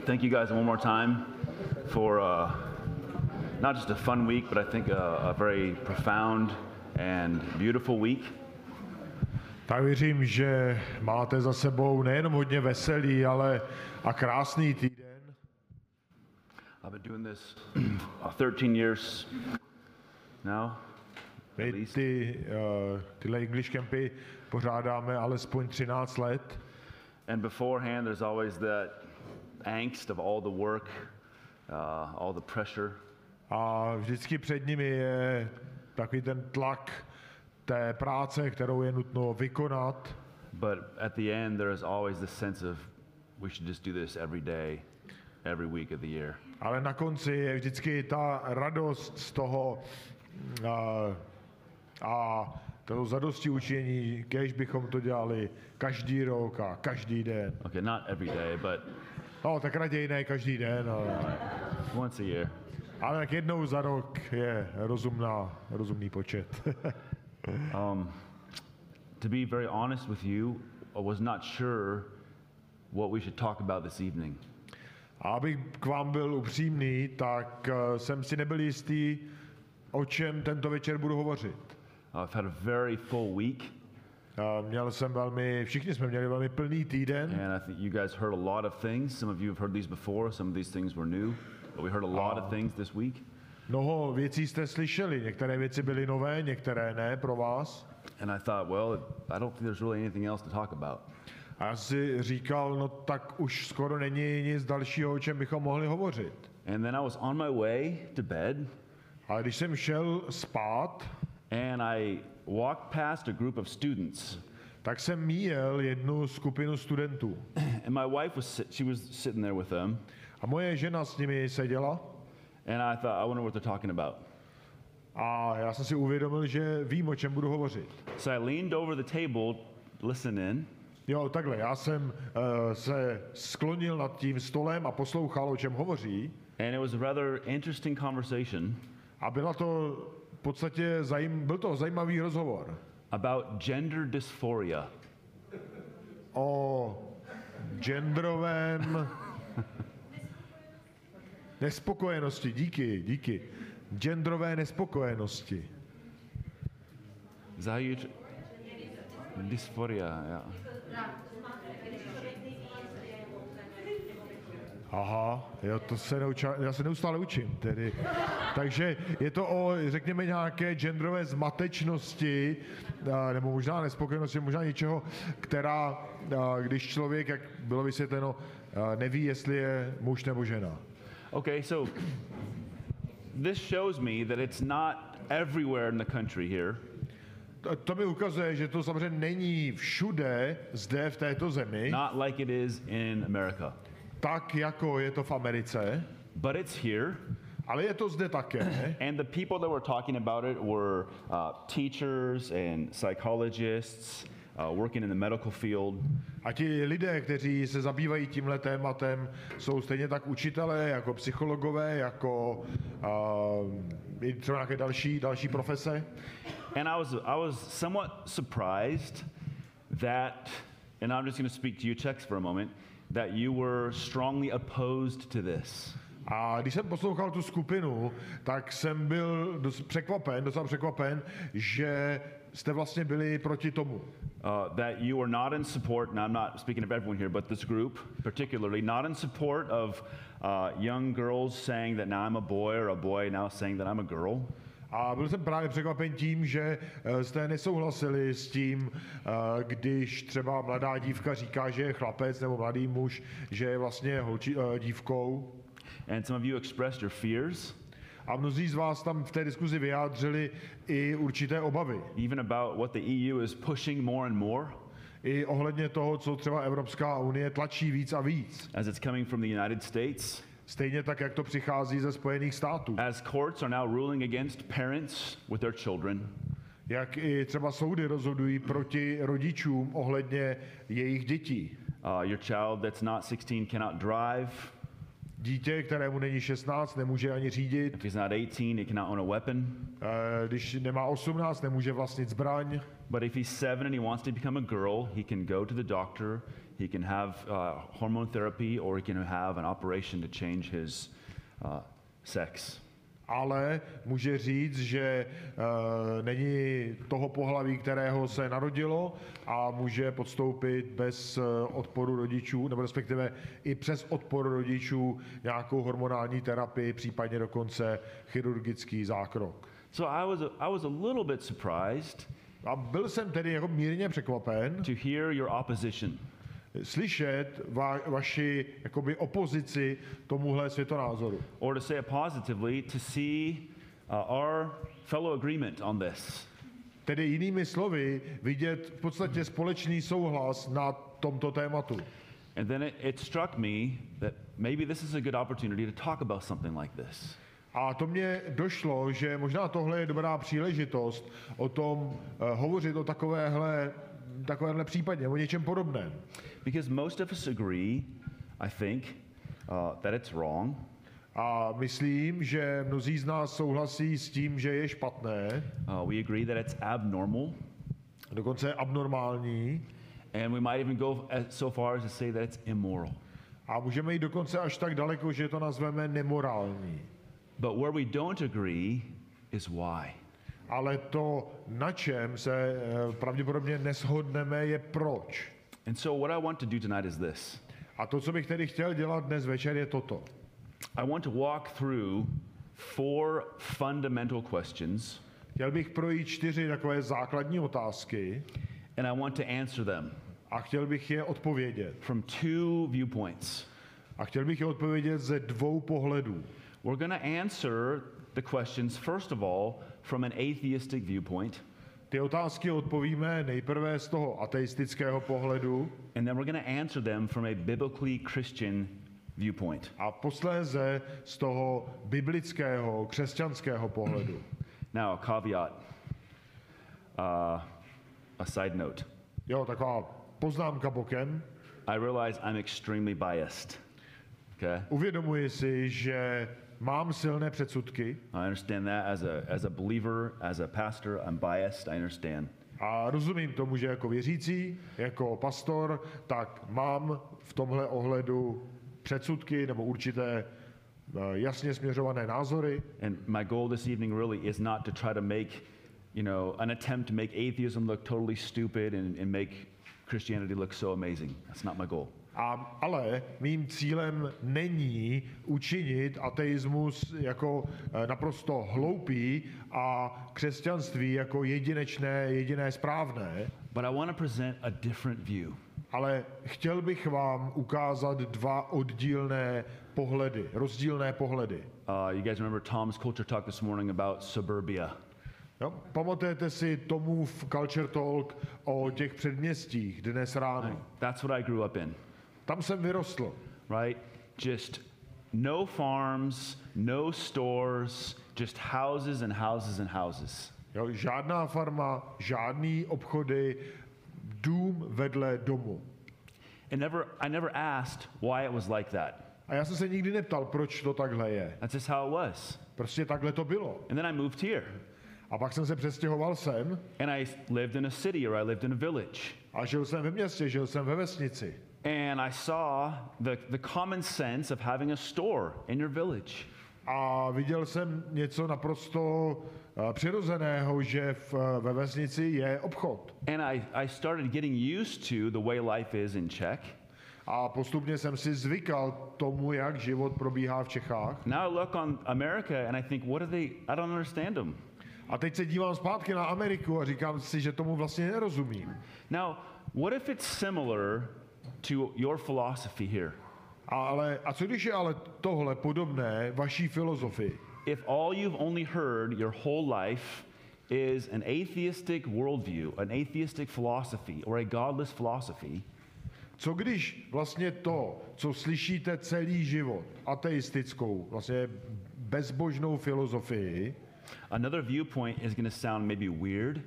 thank you guys one more time for uh, not just a fun week, but I think a, a very profound and beautiful week. Tak věřím, že máte za sebou nejenom hodně veselý, ale a krásný týden. I've been doing this uh, 13 years now. My ty, uh, tyhle English campy pořádáme alespoň 13 let. And beforehand, there's always that angst of all the work, uh, all the pressure. A vždycky před nimi je takový ten tlak té práce, kterou je nutno vykonat. But at the end, there is always this sense of we should just do this every day, every week of the year. Ale na konci je vždycky ta radost z toho a, a to zadosti učení, kež bychom to dělali každý rok a každý den. Okay, not every day, but No, tak raději ne každý den, ale, once a year. ale tak jednou za rok je rozumná, rozumný počet. Um, to be very honest with you, I was not sure what we should talk about this evening. A abych k vám byl upřímný, tak eh, jsem si nebyl jistý, o čem tento večer budu hovořit. I've had a very full week, A Měl jsem velmi, všichni jsme měli velmi plný týden and I think you guys heard a lot of things. Some of you have heard these before, some of these things were new, but we heard a lot of things this week. Mnoho věcí jste slyšeli, některé věci byly nové, některé ne pro vás. And I thought, well, I don't think there's really anything else to talk about. A já si říkal, no tak už skoro není nic dalšího, o čem bychom mohli hovořit. And then I was on my way to bed, Ale když jsem šel spát, and I walked past a group of students. tak jsem míjel jednu skupinu studentů. And my wife was she was sitting there with them, A moje žena s nimi seděla and I thought, I wonder what they're talking about. a já jsem si uvědomil, že vím, o čem budu hovořit. So I leaned over the table, listening, Jo, takhle, já jsem uh, se sklonil nad tím stolem a poslouchal, o čem hovoří. and it was a rather interesting conversation A byla to podstatě zajím, byl to zajímavý rozhovor about gender dysphoria. o genderovém nespokojenosti. Díky, díky. Genderové nespokojenosti. Is that how you? Tr- dysphoria, yeah. Aha, jo, to se neuča, já se neustále učím tedy. Takže je to o, řekněme, nějaké genderové zmatečnosti, nebo možná nespokojenosti, možná něčeho, která, když člověk, jak bylo vysvětleno, neví, jestli je muž nebo žena. Okay, so this shows me that it's not everywhere in the country here, To, to mi ukazuje, že to samozřejmě není všude zde v této zemi, not like it is in America, tak jako je to v Americe, but it's here. ale je to zde také. And the people that were talking about it were uh, teachers and psychologists uh, working in the medical field. A ti lidé, kteří se zabývají tímhle tématem, jsou stejně tak učitelé, jako psychologové, jako uh, i třeba nějaké další, další profese. And I was, I was somewhat surprised that, and I'm just going to speak to you, Czechs, for a moment, that you were strongly opposed to this. A když jsem poslouchal tu skupinu, tak jsem byl dost překvapen, docela překvapen, že jste vlastně byli proti tomu. Uh, that you are not in support, and I'm not speaking of everyone here, but this group particularly, not in support of uh, young girls saying that now I'm a boy or a boy now saying that I'm a girl. A byl jsem právě překvapen tím, že eh, jste nesouhlasili s tím, eh, když třeba mladá dívka říká, že je chlapec, nebo mladý muž, že je vlastně holči, eh, dívkou. And some of you expressed your fears, A mnozí z vás tam v té diskuzi vyjádřili i určité obavy. even about what the EU is pushing more and more I ohledně toho, co třeba Evropská unie tlačí víc a víc. as it's coming from the United States. Stejně tak, jak to přichází ze Spojených států. As courts are now ruling against parents with their children. Jak i třeba soudy rozhodují proti rodičům ohledně jejich dětí. Uh, your child that's not 16 cannot drive. Dítě, kterému není 16, nemůže ani řídit. If he's not 18, he cannot own a weapon. Eh, Když nemá 18, nemůže vlastnit zbraň. But if he's seven and he wants to become a girl, he can go to the doctor he can have uh, hormone therapy, or he can have an operation to change his uh, sex. ale může říct, že uh, není toho pohlaví, kterého se narodilo a může podstoupit bez uh, odporu rodičů, nebo respektive i přes odpor rodičů nějakou hormonální terapii, případně dokonce chirurgický zákrok. So I was a, I was a little bit surprised A byl jsem tedy jako mírně překvapen to hear your opposition. Slyšet va, vaši jakoby opozici tomuhle světonázoru. or to say it positively, to see uh, our fellow agreement on this. Tedy jinými slovy, vidět v podstatě společný souhlas na tomto tématu. And then it, it struck me that maybe this is a good opportunity to talk about something like this. A to mě došlo, že možná tohle je dobrá příležitost o tom uh, hovořit o takovéhle, takovéhle případě, o něčem podobném. Because most of us agree, I think, uh, that it's wrong, A myslím, že mnozí z nás souhlasí s tím, že je špatné, uh, we agree that it's abnormal, dokonce abnormální, and we might even go so far as to say that it's immoral. a můžeme jít dokonce až tak daleko, že to nazveme nemorální. But where we don't agree is why. Ale to, na čem se eh, pravděpodobně neshodneme, je proč. And so, what I want to do tonight is this A to, co bych tedy chtěl dělat dnes večer, je toto. I want to walk through four fundamental questions. Chtěl bych projít čtyři takové základní otázky and I want to answer them a chtěl bych je odpovědět. from two viewpoints. A chtěl bych je odpovědět ze dvou pohledů. We're going to answer the questions, first of all, from an atheistic viewpoint, Ty otázky odpovíme nejprve z toho ateistického pohledu and then we're going to answer them from a biblically Christian viewpoint. a posléze z toho biblického, křesťanského pohledu. Now, a caveat, uh, a side note. Jo, taková poznámka bokem. I realize I'm extremely biased. Okay? Uvědomuji si, že mám silné předsudky I understand that as a, as a believer, as a pastor, I'm biased. I understand. a rozumím tomu, že jako věřící, jako pastor, tak mám v tomhle ohledu předsudky nebo určité eh, jasně směřované názory. And my goal this evening really is not to try to make, you know, an attempt to make atheism look totally stupid and, and make Christianity look so amazing. That's not my goal. A, ale mým cílem není učinit ateismus jako eh, naprosto hloupý a křesťanství jako jedinečné, jediné správné, But I want to present a different view. ale chtěl bych vám ukázat dva oddílné pohledy, rozdílné pohledy. Uh, you guys remember Tom's culture talk this morning about suburbia. Jo? Pamatujete si tomu v Culture Talk o těch předměstích dnes ráno? That's what I grew up in, Tam jsem vyrostl. right? Just no farms, no stores, just houses and houses and houses. Jo? Žádná farma, žádný obchody, dům vedle domu. And never, I never asked why it was like that. A já jsem se nikdy neptal, proč to takhle je. That's just how it was. Prostě takhle to bylo. And then I moved here. A pak jsem se přestěhoval sem And I lived in a city or I lived in a village. a žil jsem ve městě, žil jsem ve vesnici. And I saw the, the common sense of having a store in your village. A viděl jsem něco naprosto eh, přirozeného, že v, eh, ve vesnici je obchod. And I, I started getting used to the way life is in Czech. A postupně jsem si zvykal tomu, jak život probíhá v Čechách. Now I look on America and I think, what are they? I don't understand them. A teď se dívám zpátky na Ameriku a říkám si, že tomu vlastně nerozumím. Now, what if it's similar to your philosophy here? Ale, a co když je ale tohle podobné vaší filozofii? If all you've only heard your whole life is an atheistic worldview, an atheistic philosophy, or a godless philosophy, Co když vlastně to, co slyšíte celý život, ateistickou, vlastně bezbožnou filozofii, another viewpoint is going to sound maybe weird,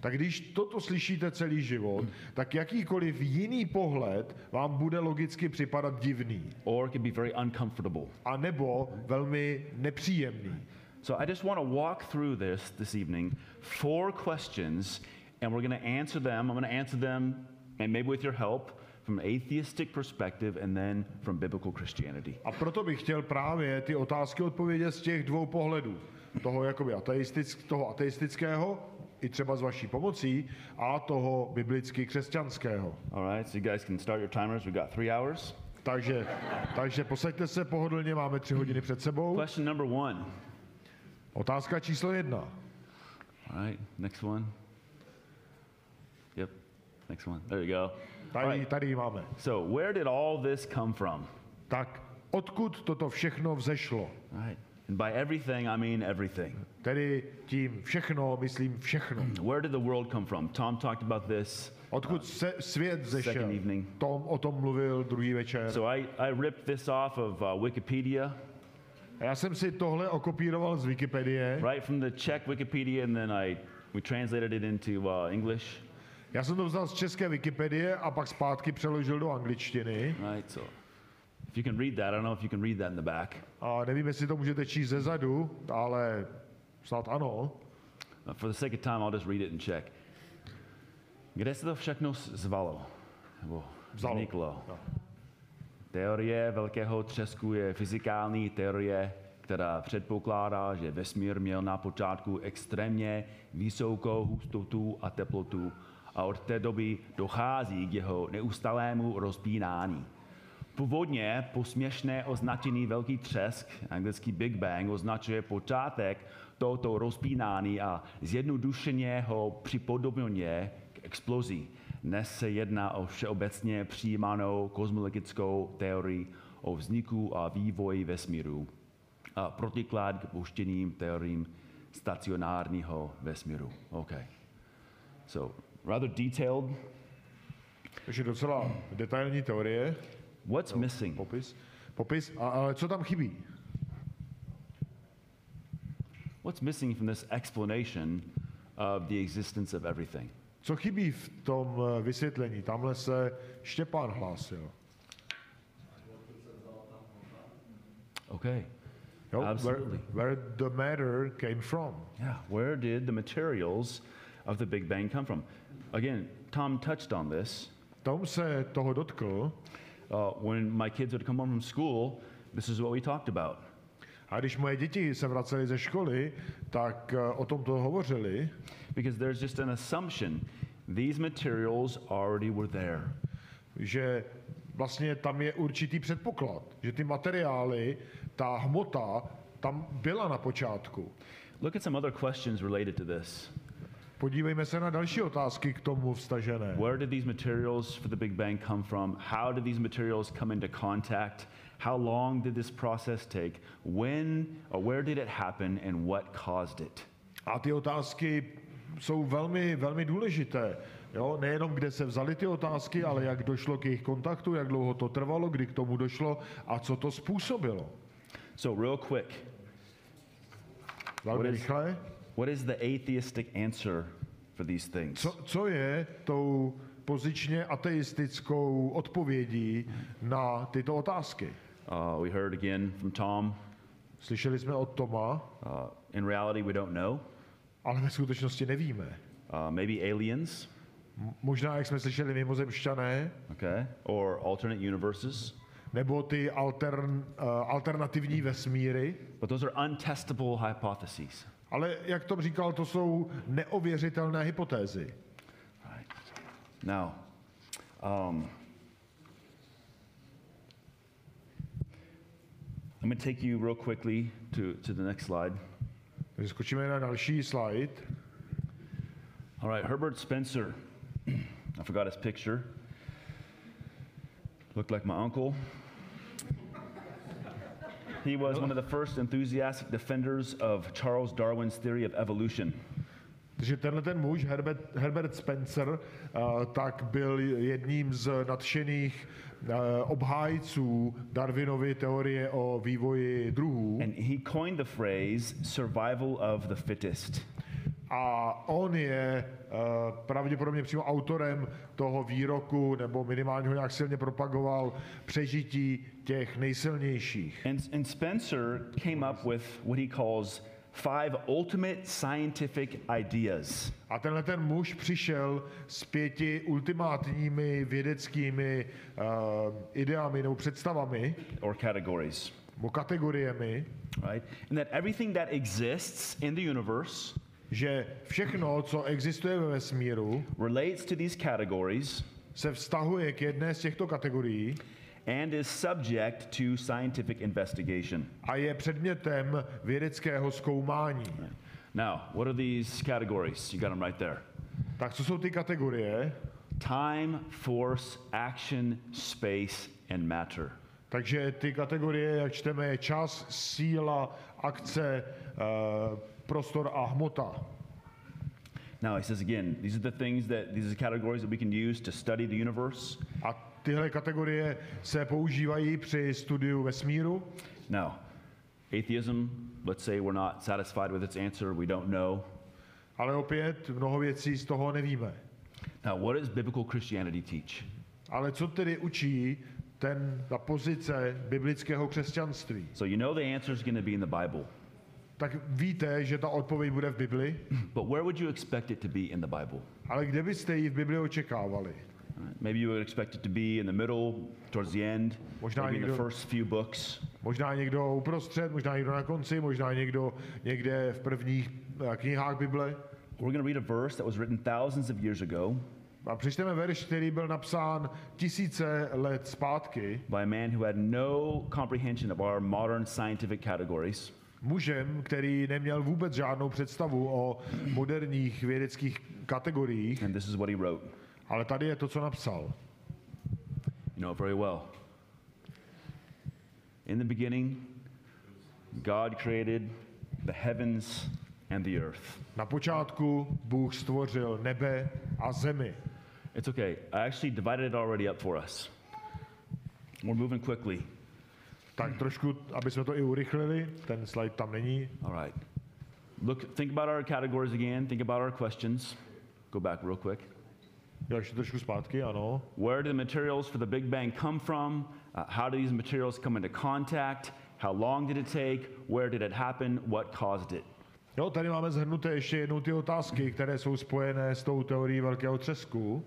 tak když toto slyšíte celý život, tak jakýkoliv jiný pohled vám bude logicky připadat divný. or could be very uncomfortable. A nebo velmi nepříjemný. So I just want to walk through this this evening, four questions, and we're going to answer them. I'm going to answer them, and maybe with your help, from an atheistic perspective and then from biblical Christianity. A proto bych chtěl právě ty otázky odpovědět z těch dvou pohledů. Toho, jakoby ateistick, toho ateistického, i třeba s vaší pomocí, a toho biblicky křesťanského. All right, so you guys can start your timers. We got three hours. Takže, takže posaďte se pohodlně, máme tři hodiny před sebou. Question number one. Otázka číslo jedna. All right, next one. Yep, next one. There you go. All Tady, right, tady máme. so where did all this come from? Tak odkud toto všechno vzešlo? All right, and by everything, I mean everything. Tedy tím všechno, myslím všechno. Where did the world come from? Tom talked about this. Odkud se svět zešel? Tom o tom mluvil druhý večer. So I, I ripped this off of uh, Wikipedia, A já jsem si tohle okopíroval z Wikipedie. right from the Czech Wikipedia, and then I we translated it into uh, English. Já jsem to vzal z české Wikipedie a pak zpátky přeložil do angličtiny. Right, so if you can read that, I don't know if you can read that in the back. A nevím, jestli to můžete číst ze zadu, ale snad ano. Uh, for the sake of time, I'll just read it in Czech. Kde se to všechno zvalo? Nebo Vzalo. vzniklo? No. Teorie velkého třesku je fyzikální teorie, která předpokládá, že vesmír měl na počátku extrémně vysokou hustotu a teplotu a od té doby dochází k jeho neustálému rozpínání. Původně posměšné označení velký třesk, anglický Big Bang, označuje počátek tohoto rozpínání a zjednodušeně ho připodobňuje k explozi. Dnes se jedná o všeobecně přijímanou kosmologickou teorii o vzniku a vývoji vesmíru a protiklad k opuštěným teoriím stacionárního vesmíru. Okay. So, rather detailed. Takže docela detailní teorie, What's missing? popis. Popis, a, ale co tam chybí? What's missing from this explanation of the existence of everything? Co chybí v tom uh, eh, vysvětlení? Tamhle uh, se Štěpán hlásil. Okay. Where, Absolutely. where the matter came from. Yeah. Where did the materials of the Big Bang come from? Again, Tom touched on this. Tom se toho dotkl Uh, when my kids would come home from school, this is what we talked about. a když moje děti se vracely ze školy, tak eh, o tom to hovořili, Because there's just an assumption these materials already were there. že vlastně tam je určitý předpoklad, že ty materiály, ta hmota tam byla na počátku. Look at some other questions related to this. Podívejme se na další otázky k tomu vstažené. Where did these materials for the Big Bang come from? How did these materials come into contact? How long did this process take? When or where did it happen and what caused it? A ty otázky jsou velmi, velmi důležité. Jo, nejenom kde se vzaly ty otázky, ale jak došlo k jejich kontaktu, jak dlouho to trvalo, kdy k tomu došlo a co to způsobilo. So, real quick, Velmi rychle. What is the atheistic answer for these things? Co, co je tou pozičně ateistickou odpovědí na tyto otázky? Uh, we heard again from Tom. Slyšeli jsme od Toma, Uh, in reality, we don't know. ale ve skutečnosti nevíme. Uh, maybe aliens, M- Možná, jak jsme slyšeli, mimozemšťané, okay, or alternate universes. nebo ty altern, uh, alternativní vesmíry. But those are untestable hypotheses. Ale jak Tom říkal, to jsou neověřitelné hypotézy. Now, um, I'm going to take you real quickly to, to the next slide. Skočíme na další slide. All right, Herbert Spencer. I forgot his picture. Looked like my uncle. He was one of the first enthusiastic defenders of Charles Darwin's theory of evolution. Takže tenhle ten muž, Herbert, Herbert Spencer, uh, tak byl jedním z nadšených uh, obhájců Darwinovy teorie o vývoji druhů. And he coined the phrase survival of the fittest. A on je uh, pravděpodobně přímo autorem toho výroku, nebo minimálně ho nějak silně propagoval, přežití těch nejsilnějších. And, and Spencer came up with what he calls five ultimate scientific ideas. A tenhle ten muž přišel s pěti ultimátními vědeckými uh, ideami nebo představami or categories, nebo kategoriemi, right? And that everything that exists in the universe že všechno, co existuje ve vesmíru, relates to these categories se vztahuje k jedné z těchto kategorií and is subject to scientific investigation. a je předmětem vědeckého zkoumání. Now, what are these categories? You got them right there. Tak co jsou ty kategorie? Time, force, action, space, and matter. Takže ty kategorie, jak čteme, je čas, síla, akce, uh, prostor a hmota. Now, he says again, these are the things that, these are categories that we can use to study the universe. A tyhle kategorie se používají při studiu vesmíru. Now, atheism, let's say we're not satisfied with its answer, we don't know. Ale opět mnoho věcí z toho nevíme. Now, what does biblical Christianity teach? Ale co tedy učí ten, ta pozice biblického křesťanství? So, you know the answer is going to be in the Bible, Tak víte, že ta odpověď bude v Bibli, but where would you expect it to be in the Bible? ale kde byste ji v Bibli očekávali? Maybe you would expect it to be in the middle, towards the end, Možná maybe in the někdo- first few books. Možná někdo uprostřed, možná někdo na konci, možná někdo někde v prvních eh, knihách Bible. We're going to read a verse that was written thousands of years ago A přečteme verš, který byl napsán tisíce let zpátky by a man who had no comprehension of our modern scientific categories. Mužem, který neměl vůbec žádnou představu o moderních vědeckých kategoriích, And this is what he wrote. ale tady je to, co napsal. You know very well. In the beginning, God created the heavens and the earth. Na počátku Bůh stvořil nebe a zemi. It's okay. I actually divided it already up for us. We're moving quickly. Tak trošku, aby jsme to i urychlili, ten slide tam není. All right. Look, think about our categories again. Think about our questions. Go back real quick. Jo, ještě trošku zpátky, ano. Where did the materials for the Big Bang come from? Uh, how did these materials come into contact? How long did it take? Where did it happen? What caused it? Jo, tady máme zhrnuté ještě jednou ty otázky, které jsou spojené s tou teorií velkého třesku.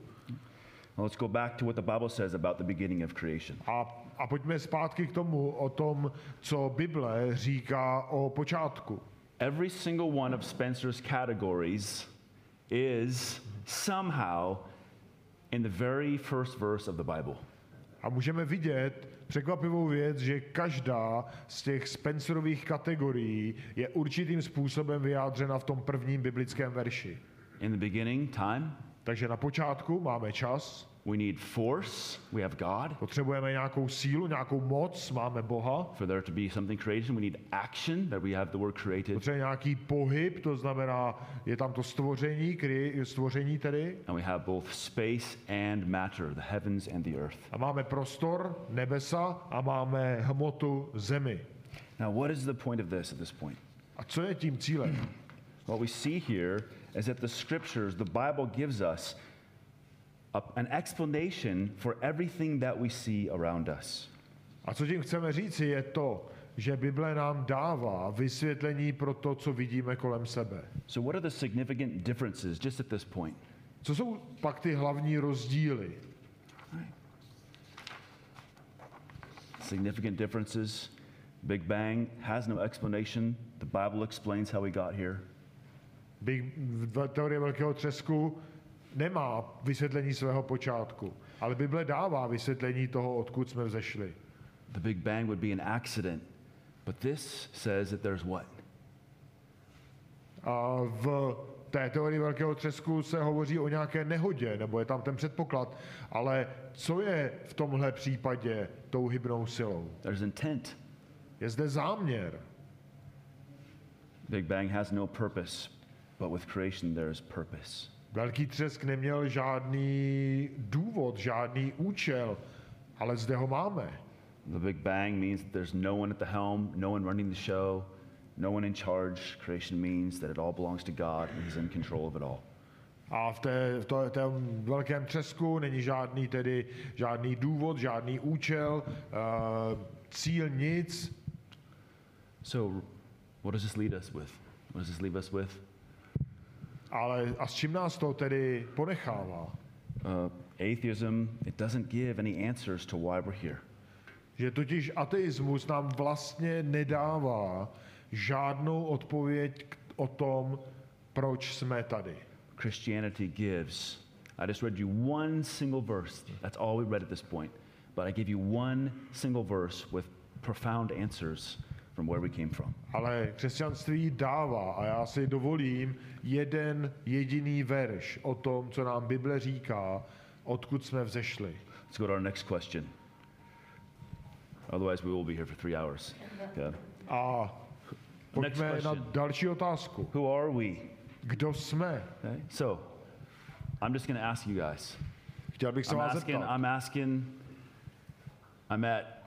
Let's go back to what the Bible says about the beginning of creation. A, a pojďme zpátky k tomu, o tom, co Bible říká o počátku. Every single one of Spencer's categories is somehow in the very first verse of the Bible. A můžeme vidět překvapivou věc, že každá z těch Spencerových kategorií je určitým způsobem vyjádřena v tom prvním biblickém verši. In the beginning, time, Takže na počátku máme čas, we need force, we have God. potřebujeme nějakou sílu, nějakou moc, máme Boha, For there to be something creation, we need action, that we have the word created. potřebujeme nějaký pohyb, to znamená, je tam to stvoření, kry, stvoření tedy, And we have both space and matter, the heavens and the earth. a máme prostor, nebesa a máme hmotu zemi. Now, what is the point of this at this point? A co je tím cílem? What we see here is that the scriptures, the Bible gives us a- an explanation for everything that we see around us. A co tím chceme říci, je to, že Bible nám dává vysvětlení pro to, co vidíme kolem sebe. So, what are the significant differences just at this point? Co jsou pak ty hlavní rozdíly? Significant differences. Big Bang has no explanation. The Bible explains how we got here. Big, v- teorie velkého třesku nemá vysvětlení svého počátku, ale Bible dává vysvětlení toho, odkud jsme vzešli. The Big Bang would be an accident. But this says that there's what? A v té teorii velkého třesku se hovoří o nějaké nehodě, nebo je tam ten předpoklad, ale co je v tomhle případě tou hybnou silou? There's intent. Je zde záměr. Big Bang has no purpose, but with creation there is purpose. Velký třesk neměl žádný důvod, žádný účel, ale zde ho máme. The Big Bang means that there's no one at the helm, no one running the show, no one in charge. Creation means that it all belongs to God and He's in control of it all. A v, té, v to, tom velkém třesku není žádný tedy žádný důvod, žádný účel, uh, cíl nic. So, what does this lead us with? What does this leave us with? Ale a s čím nás to tedy ponechává? Uh, atheism, it doesn't give any answers to why we're here. Že totiž ateismus nám vlastně nedává žádnou odpověď o tom, proč jsme tady. Christianity gives. I just read you one single verse. That's all we read at this point. But I give you one single verse with profound answers from where we came from. Ale křesťanství dává a já si dovolím jeden jediný verš o tom, co nám Bible říká, odkud jsme vzešli. Let's go to our next question. Otherwise, we will be here for three hours. Okay. A pojďme na question. další otázku. Who are we? Kdo jsme? Okay. So, I'm just going to ask you guys. Chtěl bych se I'm vás asking. zeptat. I'm asking. I'm at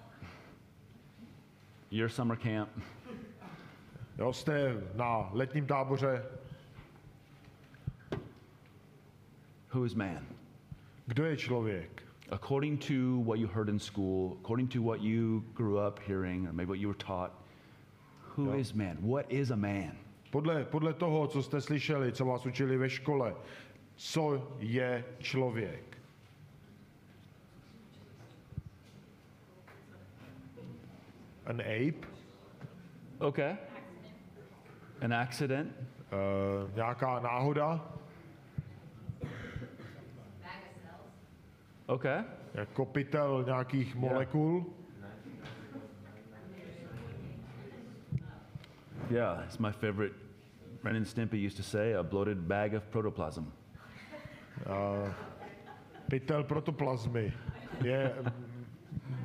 your summer camp. Jo, jste na letním táboře. Who is man? Kdo je člověk? According to what you heard in school, according to what you grew up hearing, or maybe what you were taught, who is Yeah. man? What is a man? Podle, podle toho, co jste slyšeli, co vás učili ve škole, co je člověk? An ape? Okay. An accident? Uh, nějaká náhoda? Okay. Jako pytel nějakých molekul? Yeah, it's my favorite. Ren and Stimpy used to say, a bloated bag of protoplasm. Pytel protoplazmy je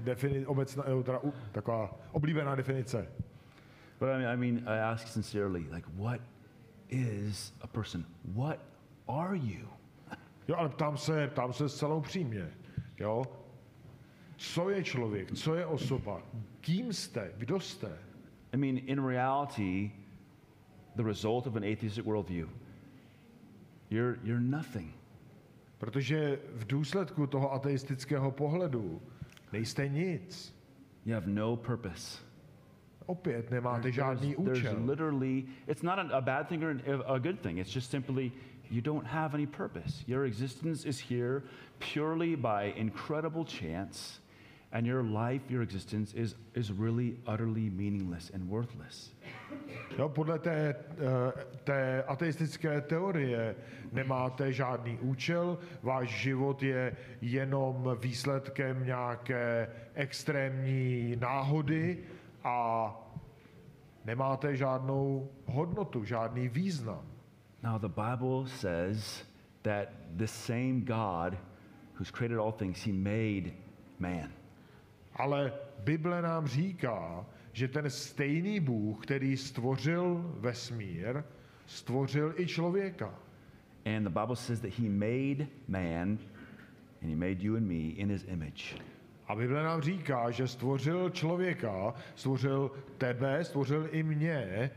defini- obecná, eh, teda, u- taková oblíbená definice. But I mean, I mean, I ask sincerely, like, what is a person? What are you? Jo, ale ptám se, ptám se zcela upřímně. Jo? Co je člověk? Co je osoba? Kým jste? Kdo jste? I mean, in reality, the result of an atheistic worldview, you're, you're nothing. Protože v důsledku toho ateistického pohledu nejste nic. You have no purpose. Opět nemáte There's, žádný there's účel. literally, it's not a bad thing or a good thing. It's just simply you don't have any purpose. Your existence is here purely by incredible chance, and your life, your existence is, is really utterly meaningless and worthless. Jo, podle té, eh, té ateistické teorie nemáte žádný účel, váš život je jenom výsledkem nějaké extrémní náhody a nemáte žádnou hodnotu, žádný význam. Now, the Bible says that the same God who's created all things, he made man. Ale Bible nám říká, že ten stejný Bůh, který stvořil vesmír, stvořil i člověka. And the Bible says that he made man and he made you and me in his image. A Bible nám říká, že stvořil člověka, stvořil tebe, stvořil i mě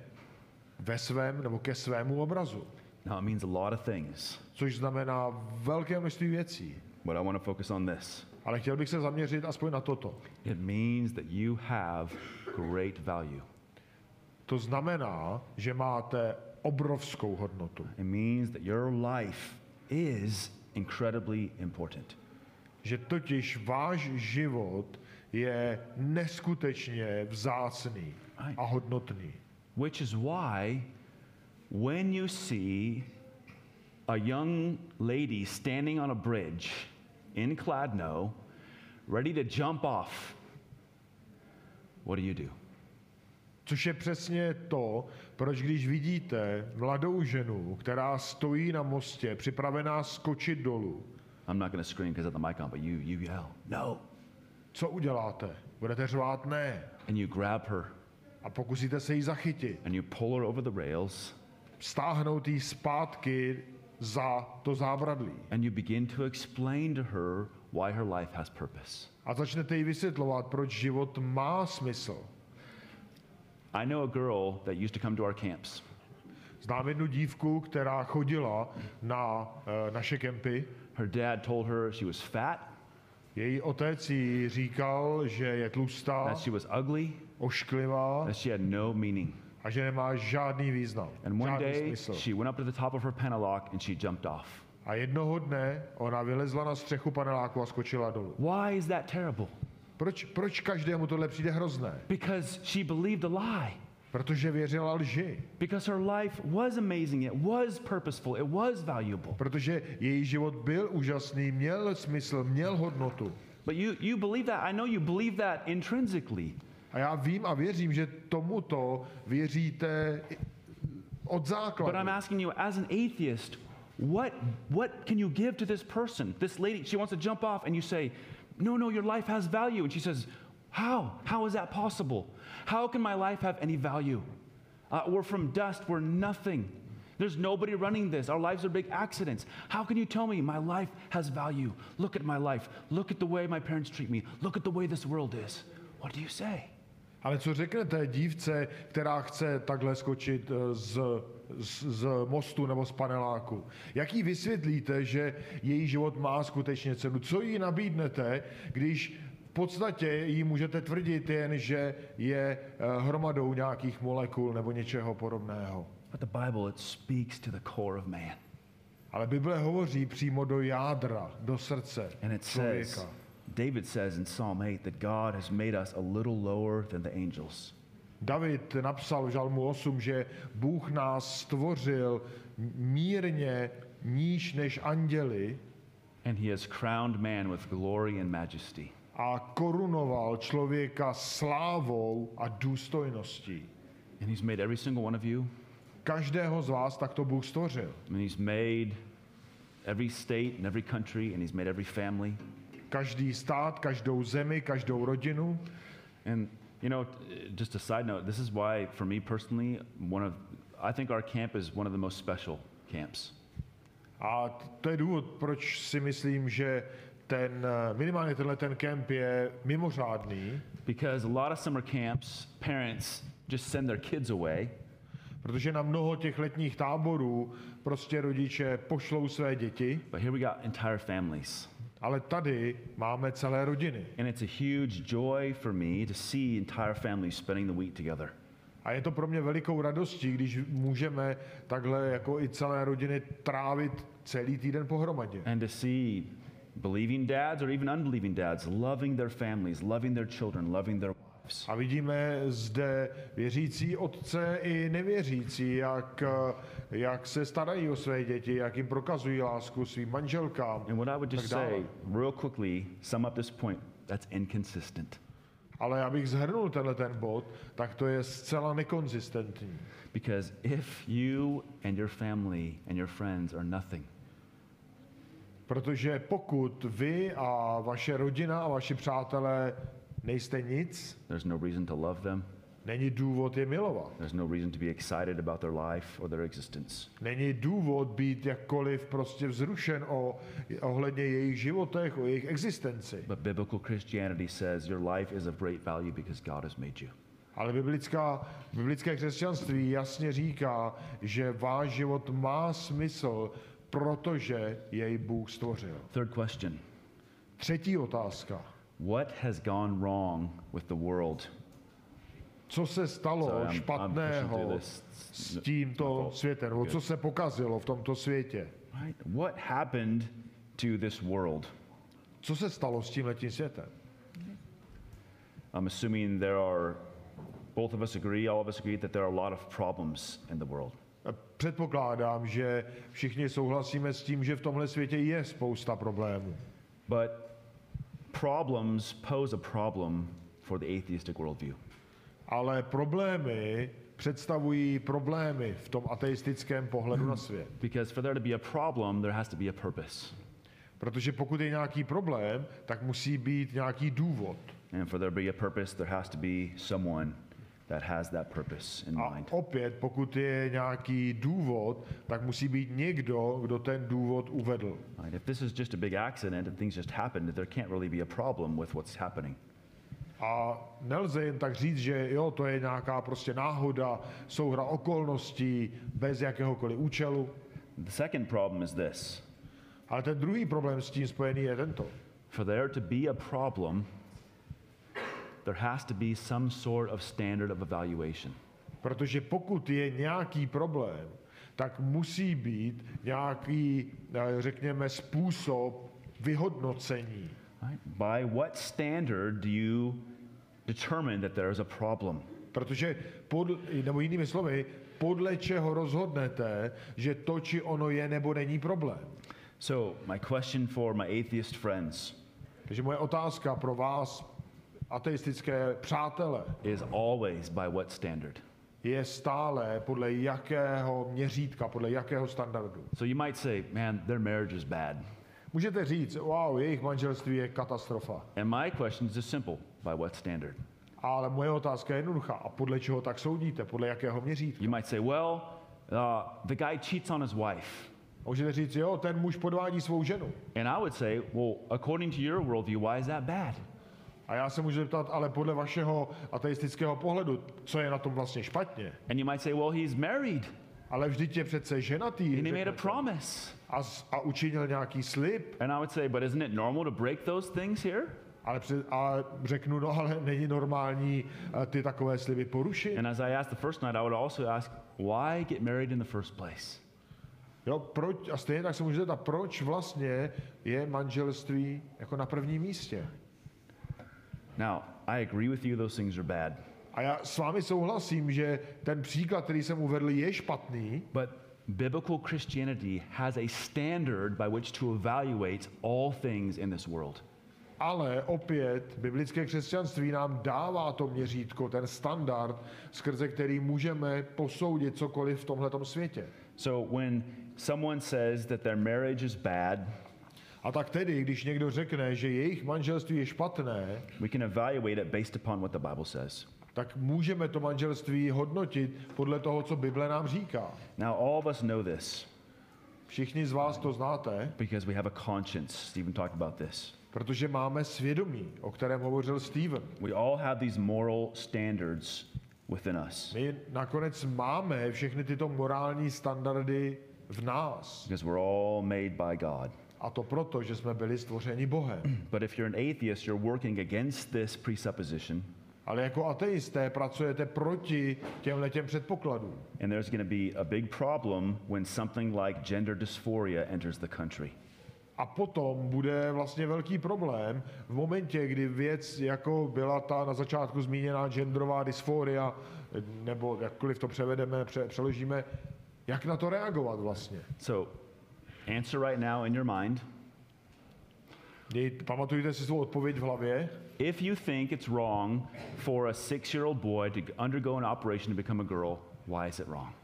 ve svém nebo ke svému obrazu. Now, it means a lot of things, Což znamená velké množství věcí. but I want to focus on this. Ale chtěl bych se zaměřit aspoň na toto. It means that you have great value. To znamená, že máte obrovskou hodnotu. It means that your life is incredibly important. Že totiž váš život je neskutečně vzácný a hodnotný. Which is why when you see a young lady standing on a bridge in Kladno, ready to jump off, what do you do? Což je přesně to, proč když vidíte mladou ženu, která stojí na mostě, připravená skočit dolů, I'm not to scream because have the mic on, but you, you yell, no. co uděláte? Budete řvát ne And you grab her a pokusíte se jí zachytit, and you pull her over the rails stáhnout jí zpátky za to zábradlí and you begin to explain to her why her life has purpose. a začnete jí vysvětlovat, proč život má smysl. I know a girl that used to come to our camps. Znám jednu dívku, která chodila na uh, naše kempy. Her dad told her she was fat, Její otec jí říkal, že je tlustá, that she was ugly, ošklivá that she had no meaning. A že nemá žádný význam, And one žádný day, smysl. she went up to the top of her penalock and she jumped off. A jednoho dne ona vylezla na střechu paneláku a skočila dolů. Why is that terrible? Proč, proč každému tohle přijde hrozné? Because she believed a lie. Protože věřila lži. Because her life was amazing, it was purposeful, it was valuable. Protože její život byl úžasný, měl smysl, měl hodnotu. But you, you believe that. I know you believe that intrinsically. A já vím a věřím, že tomuto věříte od But I'm asking you, as an atheist, what, what can you give to this person? This lady, she wants to jump off, and you say, No, no, your life has value. And she says, How? How is that possible? How can my life have any value? Uh, we're from dust, we're nothing. There's nobody running this. Our lives are big accidents. How can you tell me my life has value? Look at my life. Look at the way my parents treat me. Look at the way this world is. What do you say? Ale co řeknete dívce, která chce takhle skočit eh, z, z, z mostu nebo z paneláku? Jak jí vysvětlíte, že její život má skutečně cenu? Co jí nabídnete, když v podstatě jí můžete tvrdit jen, že je eh, hromadou nějakých molekul nebo něčeho podobného? But the Bible, it speaks to the core of man. Ale Bible hovoří přímo do jádra, do srdce And it člověka. says, David says in Psalm 8 that God has made us a little lower than the angels. David napsal v Žalmu 8, že Bůh nás stvořil mírně níž než anděli And he has crowned man with glory and majesty. a korunoval člověka slávou a důstojností. And he's made every single one of you. Každého z vás takto Bůh stvořil. And he's made every state and every country, and he's made every family. Každý stát, každou zemi, každou rodinu. And, you know, just a side note, this is why, for me personally, one of, I think our camp is one of the most special camps. A to je důvod, proč si myslím, že ten, eh, minimálně tenhle ten kemp je mimořádný, Because a lot of summer camps, parents just send their kids away protože na mnoho těch letních táborů prostě rodiče pošlou své děti, But here we got entire families. Ale tady máme celé rodiny. And it's a huge joy for me to see entire families spending the week together. A je to pro mě velikou radostí, když můžeme takhle jako i celé rodiny trávit celý týden pohromadě. And to see believing dads or even unbelieving dads loving their families, loving their children, loving their. A vidíme zde věřící otce i nevěřící, jak, jak se starají o své děti, jak jim prokazují lásku svým manželkám. And what I would just say, real quickly, sum up this point that's inconsistent. Ale abych zhrnul tenhle ten bod, tak to je zcela nekonzistentní. Because if you and your family and your friends are nothing, Protože pokud vy a vaše rodina a vaši přátelé nejste nic, there's no reason to love them, není důvod je milovat. there's no reason to be excited about their life or their existence. Není důvod být jakkoliv prostě vzrušen o, ohledně jejich životech, o jejich existenci. But biblical Christianity says your life is of great value because God has made you. Ale biblická, biblické křesťanství jasně říká, že váš život má smysl, protože jej Bůh stvořil. Third question Třetí otázka. What has gone wrong with the world? Co se stalo Sorry, I'm- I'm špatného this. s tímto světem? Nebo co se pokazilo v tomto světě? Right? What happened to this world? Co se stalo s tímhletím světem? I'm assuming there are, both of us agree, all of us agree that there are a lot of problems in the world. Předpokládám, že všichni souhlasíme s tím, že v tomhle světě je spousta problémů. But problems pose a problem for the atheistic worldview. Ale problémy představují problémy v tom ateistickém pohledu na svět. Because for there to be a problem, there has to be a purpose. Protože pokud je nějaký problém, tak musí být nějaký důvod. And for there to be a purpose, there has to be someone that has that purpose in A mind. opět, pokud je nějaký důvod, tak musí být někdo, kdo ten důvod uvedl. Right? If this is just a big accident and things just happened, there can't really be a problem with what's happening. A nelze jen tak říct, že jo, to je nějaká prostě náhoda, souhra okolností, bez jakéhokoliv účelu. The second problem is this Ale ten druhý problém s tím spojený je tento. for there to be a problem, there has to be some sort of standard of evaluation. Protože pokud je nějaký problém, tak musí být nějaký, eh, řekněme, způsob vyhodnocení. By what standard do you determine that there is a problem? Protože, pod, nebo jinými slovy, podle čeho rozhodnete, že to či ono je nebo není problém. So, my question for my atheist friends Takže moje otázka pro vás, ateistické přátele, is always by what standard? je stále podle jakého měřítka, podle jakého standardu. So, you might say, man, their marriage is bad. Můžete říct, wow, jejich manželství je katastrofa. And my question is just simple by what standard? Ale moje otázka je jednoduchá. A podle čeho tak soudíte? Podle jakého měřítka? You might say, well, uh, the guy cheats on his wife. Můžete říct, jo, ten muž podvádí svou ženu. And I would say, well, according to your worldview, why is that bad? A já se můžu zeptat, ale podle vašeho ateistického pohledu, co je na tom vlastně špatně? And you might say, well, he's married Ale vždyť je přece ženatý. and he made a promise. A, a učinil nějaký slib. And I would say, but isn't it normal to break those things here? Ale před, a řeknu, no ale není normální eh, ty takové sliby porušit. And as I asked the first night, I would also ask, why get married in the first place? Jo, proč, a stejně tak se můžete zeptat, proč vlastně je manželství jako na prvním místě? Now, I agree with you, those things are bad. A já s vámi souhlasím, že ten příklad, který jsem uvedl, je špatný, But biblical Christianity has a standard by which to evaluate all things in this world. ale opět biblické křesťanství nám dává to měřítko, ten standard, skrze který můžeme posoudit cokoliv v tomhletom světě. So when someone says that their marriage is bad, A tak tedy, když někdo řekne, že jejich manželství je špatné, we can evaluate it based upon what the Bible says. tak můžeme to manželství hodnotit podle toho, co Bible nám říká. Now, all of us know this Všichni z vás to znáte, because we have a conscience. Stephen talked about this. protože máme svědomí, o kterém hovořil Steven. We all have these moral standards within us My nakonec máme všechny tyto morální standardy v nás. because we're all made by God. A to proto, že jsme byli stvořeni Bohem. But if you're an atheist, you're working against this presupposition, Ale jako ateisté pracujete proti těmhle těm předpokladům. and there's going to be a big problem when something like gender dysphoria enters the country. A potom bude vlastně velký problém v momentě, kdy věc, jako byla ta na začátku zmíněná genderová dysforia, nebo jakkoliv to převedeme, pře- přeložíme, jak na to reagovat vlastně. So, answer right now in your mind. Dej, pamatujte si svou odpověď v hlavě. If you think it's wrong for a six year old boy to undergo an operation to become a girl, why is it wrong?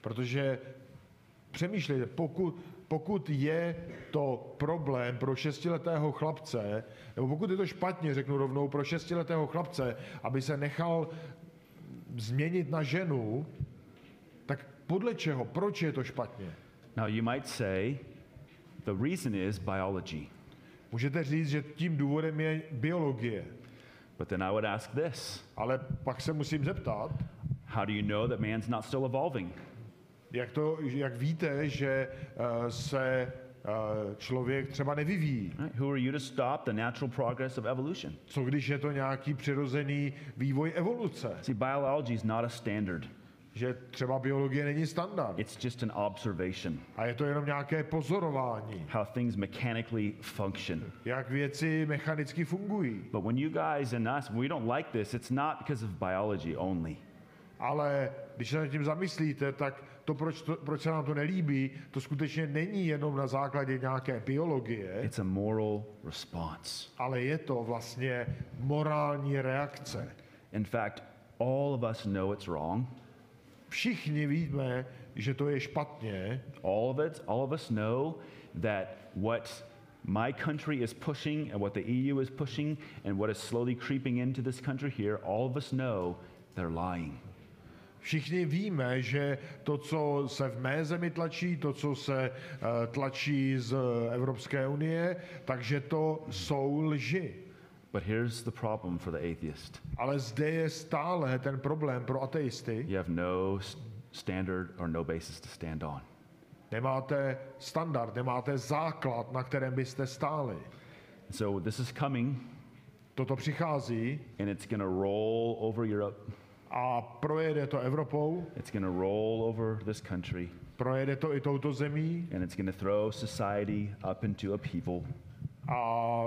Protože přemýšlejte, pokud, pokud je to problém pro šestiletého chlapce, nebo pokud je to špatně, řeknu rovnou, pro šestiletého chlapce, aby se nechal změnit na ženu, tak podle čeho, proč je to špatně? Now, you might say the reason is biology. Můžete říct, že tím důvodem je biologie, But then I would ask this ale pak se musím zeptat, How do you know that man's not still evolving? jak, to, jak víte, že eh, se eh, člověk třeba nevyvíjí. Right? Who are you to stop the natural progress of evolution? Co když je to nějaký přirozený vývoj evoluce? See, biology is not a standard, Že třeba biologie není standard. it's just an observation. A je to jenom nějaké pozorování, How things mechanically function. jak věci mechanicky fungují. But when you guys and us, we don't like this, it's not because of biology only. Ale když se nad tím zamyslíte, tak to proč, to, proč se nám to nelíbí, to skutečně není jenom na základě nějaké biologie, It's a moral response. ale je to vlastně morální reakce. In fact, all of us know it's wrong. Všichni víme, že to je špatně, All of it, all of us know that what my country is pushing and what the EU is pushing and what is slowly creeping into this country here, all of us know they're lying. Všichni víme, že to, co se v mé zemi tlačí, to, co se eh, tlačí z Evropské unie, takže to jsou lži. But here's the problem for the atheist Ale zde je stále ten problém pro ateisty. you have no standard or no basis to stand on. Nemáte standard, nemáte základ, na kterém byste stáli. So this is coming Toto přichází and it's going to roll over Europe. a projede to Evropou, It's going to roll over this country, projede to i touto zemí and it's going to throw society up into upheaval. A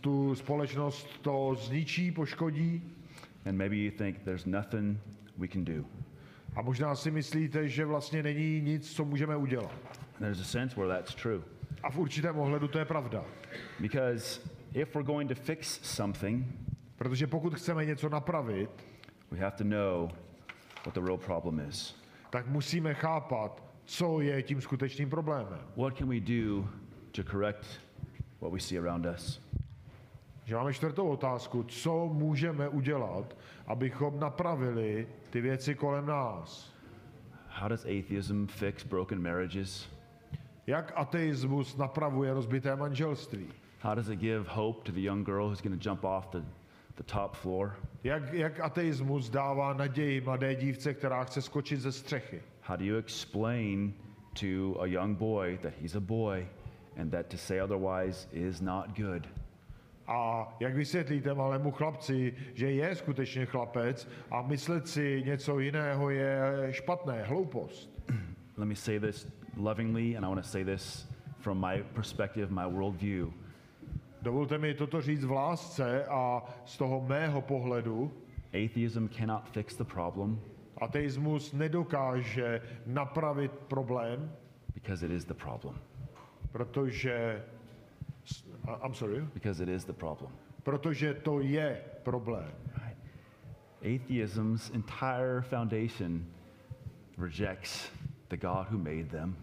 tu společnost to zničí, poškodí. And maybe you think there's nothing we can do. A možná si myslíte, že vlastně není nic, co můžeme udělat. There's a sense where that's true. A v určitém ohledu to je pravda. Because if we're going to fix something, Protože pokud chceme něco napravit, we have to know what the real problem is. tak musíme chápat, co je tím skutečným problémem. What can we do to correct what we see around us? Že máme čtvrtou otázku, co můžeme udělat, abychom napravili ty věci kolem nás. How does atheism fix broken marriages? Jak ateismus napravuje rozbité manželství? How does it give hope to the young girl who's going to jump off the, the top floor? Jak, jak ateismus dává naději mladé dívce, která chce skočit ze střechy? How do you explain to a young boy that he's a boy and that to say otherwise is not good? A jak vysvětlíte malému chlapci, že je skutečně chlapec a myslet si něco jiného je špatné, hloupost? Let me say this lovingly, and I want to say this from my perspective, my worldview. Dovolte mi toto říct v lásce a z toho mého pohledu. Atheism cannot fix the problem Ateismus nedokáže napravit problém, because it is the problem. Protože... I'm sorry? Because it is the problem. Protože to je problém. Right? Atheism's entire foundation rejects the God who made them,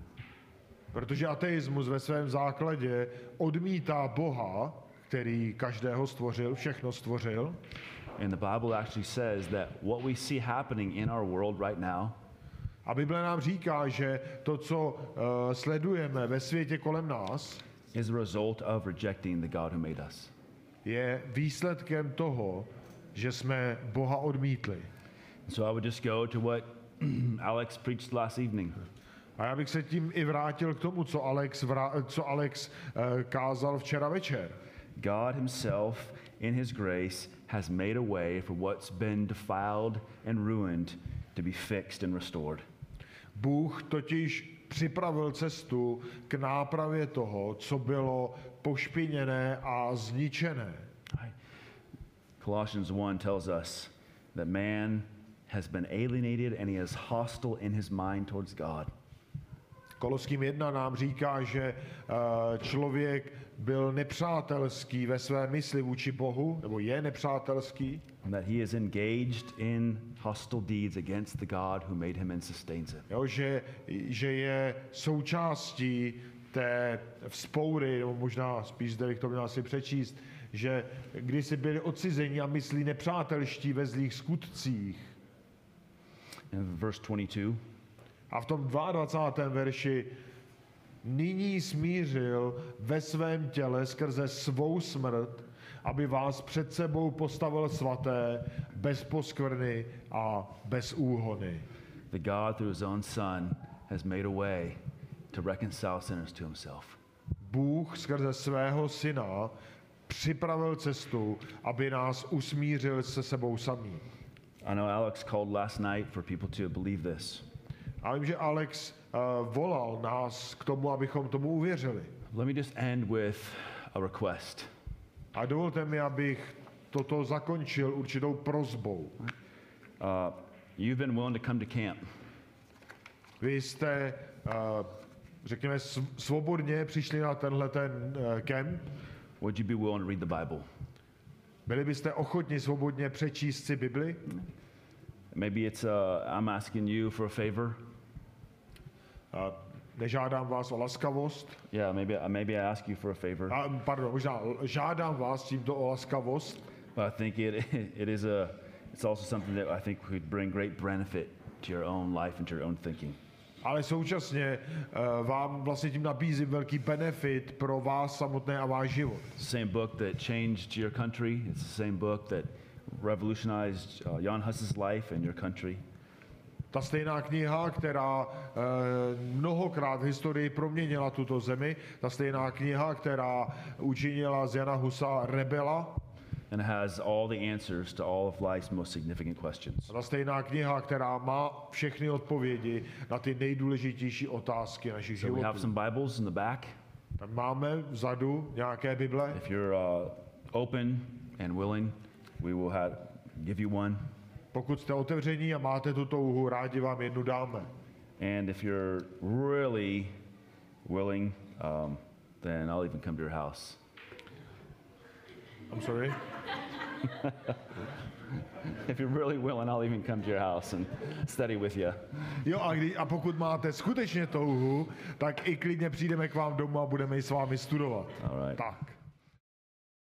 Protože ateismus ve svém základě odmítá Boha, který každého stvořil, všechno stvořil. and the Bible actually says that what we see happening in our world right now A Bible nám říká, že to, co uh, sledujeme ve světě kolem nás, is a result of rejecting the God who made us. je výsledkem toho, že jsme Boha odmítli. So I would just go to what Alex preached last evening. A já bych se tím i vrátil k tomu, co Alex, vrá, co Alex uh, kázal včera večer. God Himself, in His grace, has made a way for what's been defiled and ruined to be fixed and restored. Bůh totiž připravil cestu k nápravě toho, co bylo pošpiněné a zničené. Colossians 1 tells us that man has been alienated and he is hostile in his mind towards God. Koloským 1 nám říká, že eh, člověk byl nepřátelský ve své mysli vůči Bohu, nebo je nepřátelský, And that he is engaged in hostile deeds against the God who made him and sustains him. jo, že, že je součástí té vzpoury, nebo možná spíš zde bych to měl asi přečíst, že kdysi byli odcizeni a myslí nepřátelští ve zlých skutcích. In verse 22, A v tom 22. verši nyní smířil ve svém těle skrze svou smrt, aby vás před sebou postavil svaté, bez poskvrny a bez úhony. the God through his own Son has made a way to reconcile sinners to himself. Bůh skrze svého syna připravil cestu, aby nás usmířil se sebou samým. I know Alex called last night for people to believe this. A vím, že Alex volal nás k tomu, abychom tomu uvěřili. Let me just end with a request. A dovolte mi, abych toto zakončil určitou prozbou. Uh, you've been willing to come to camp. Vy jste, uh, řekněme, sv- svobodně přišli na tenhle ten uh, kemp. Would you be willing to read the Bible? Byli byste ochotni svobodně přečíst si Bibli? Maybe it's uh, I'm asking you for a favor. Uh, nežádám vás o laskavost. Yeah, maybe maybe I ask you for a favor. A, pardon, možná žádám vás tímto o laskavost, But I think it it is a it's also something that I think could bring great benefit to your own life and to your own thinking. ale současně uh, vám vlastně tím nabízím velký benefit pro vás samotné a váš život. Same book that changed your country. It's the same book that revolutionized uh, Jan Hus's life and your country. Ta stejná kniha, která uh, mnohokrát v historii proměnila tuto zemi, ta stejná kniha, která učinila z Jana Husa rebela, and has all the answers to all of life's most significant questions. A ta stejná kniha, která má všechny odpovědi na ty nejdůležitější otázky našich So we have životů. some Bibles in the back. Tam máme vzadu nějaké Bible. If you're uh, open and willing, we will have, give you one. Pokud jste otevření a máte tu touhu, rádi vám jednu dáme. And if you're really willing, um, then I'll even come to your house. I'm sorry. If you're really willing, I'll even come to your house and study with you. Jo, a, kdy, a pokud máte skutečně touhu, tak i klidně přijdeme k vám domů a budeme ji s vámi studovat. All right. Tak.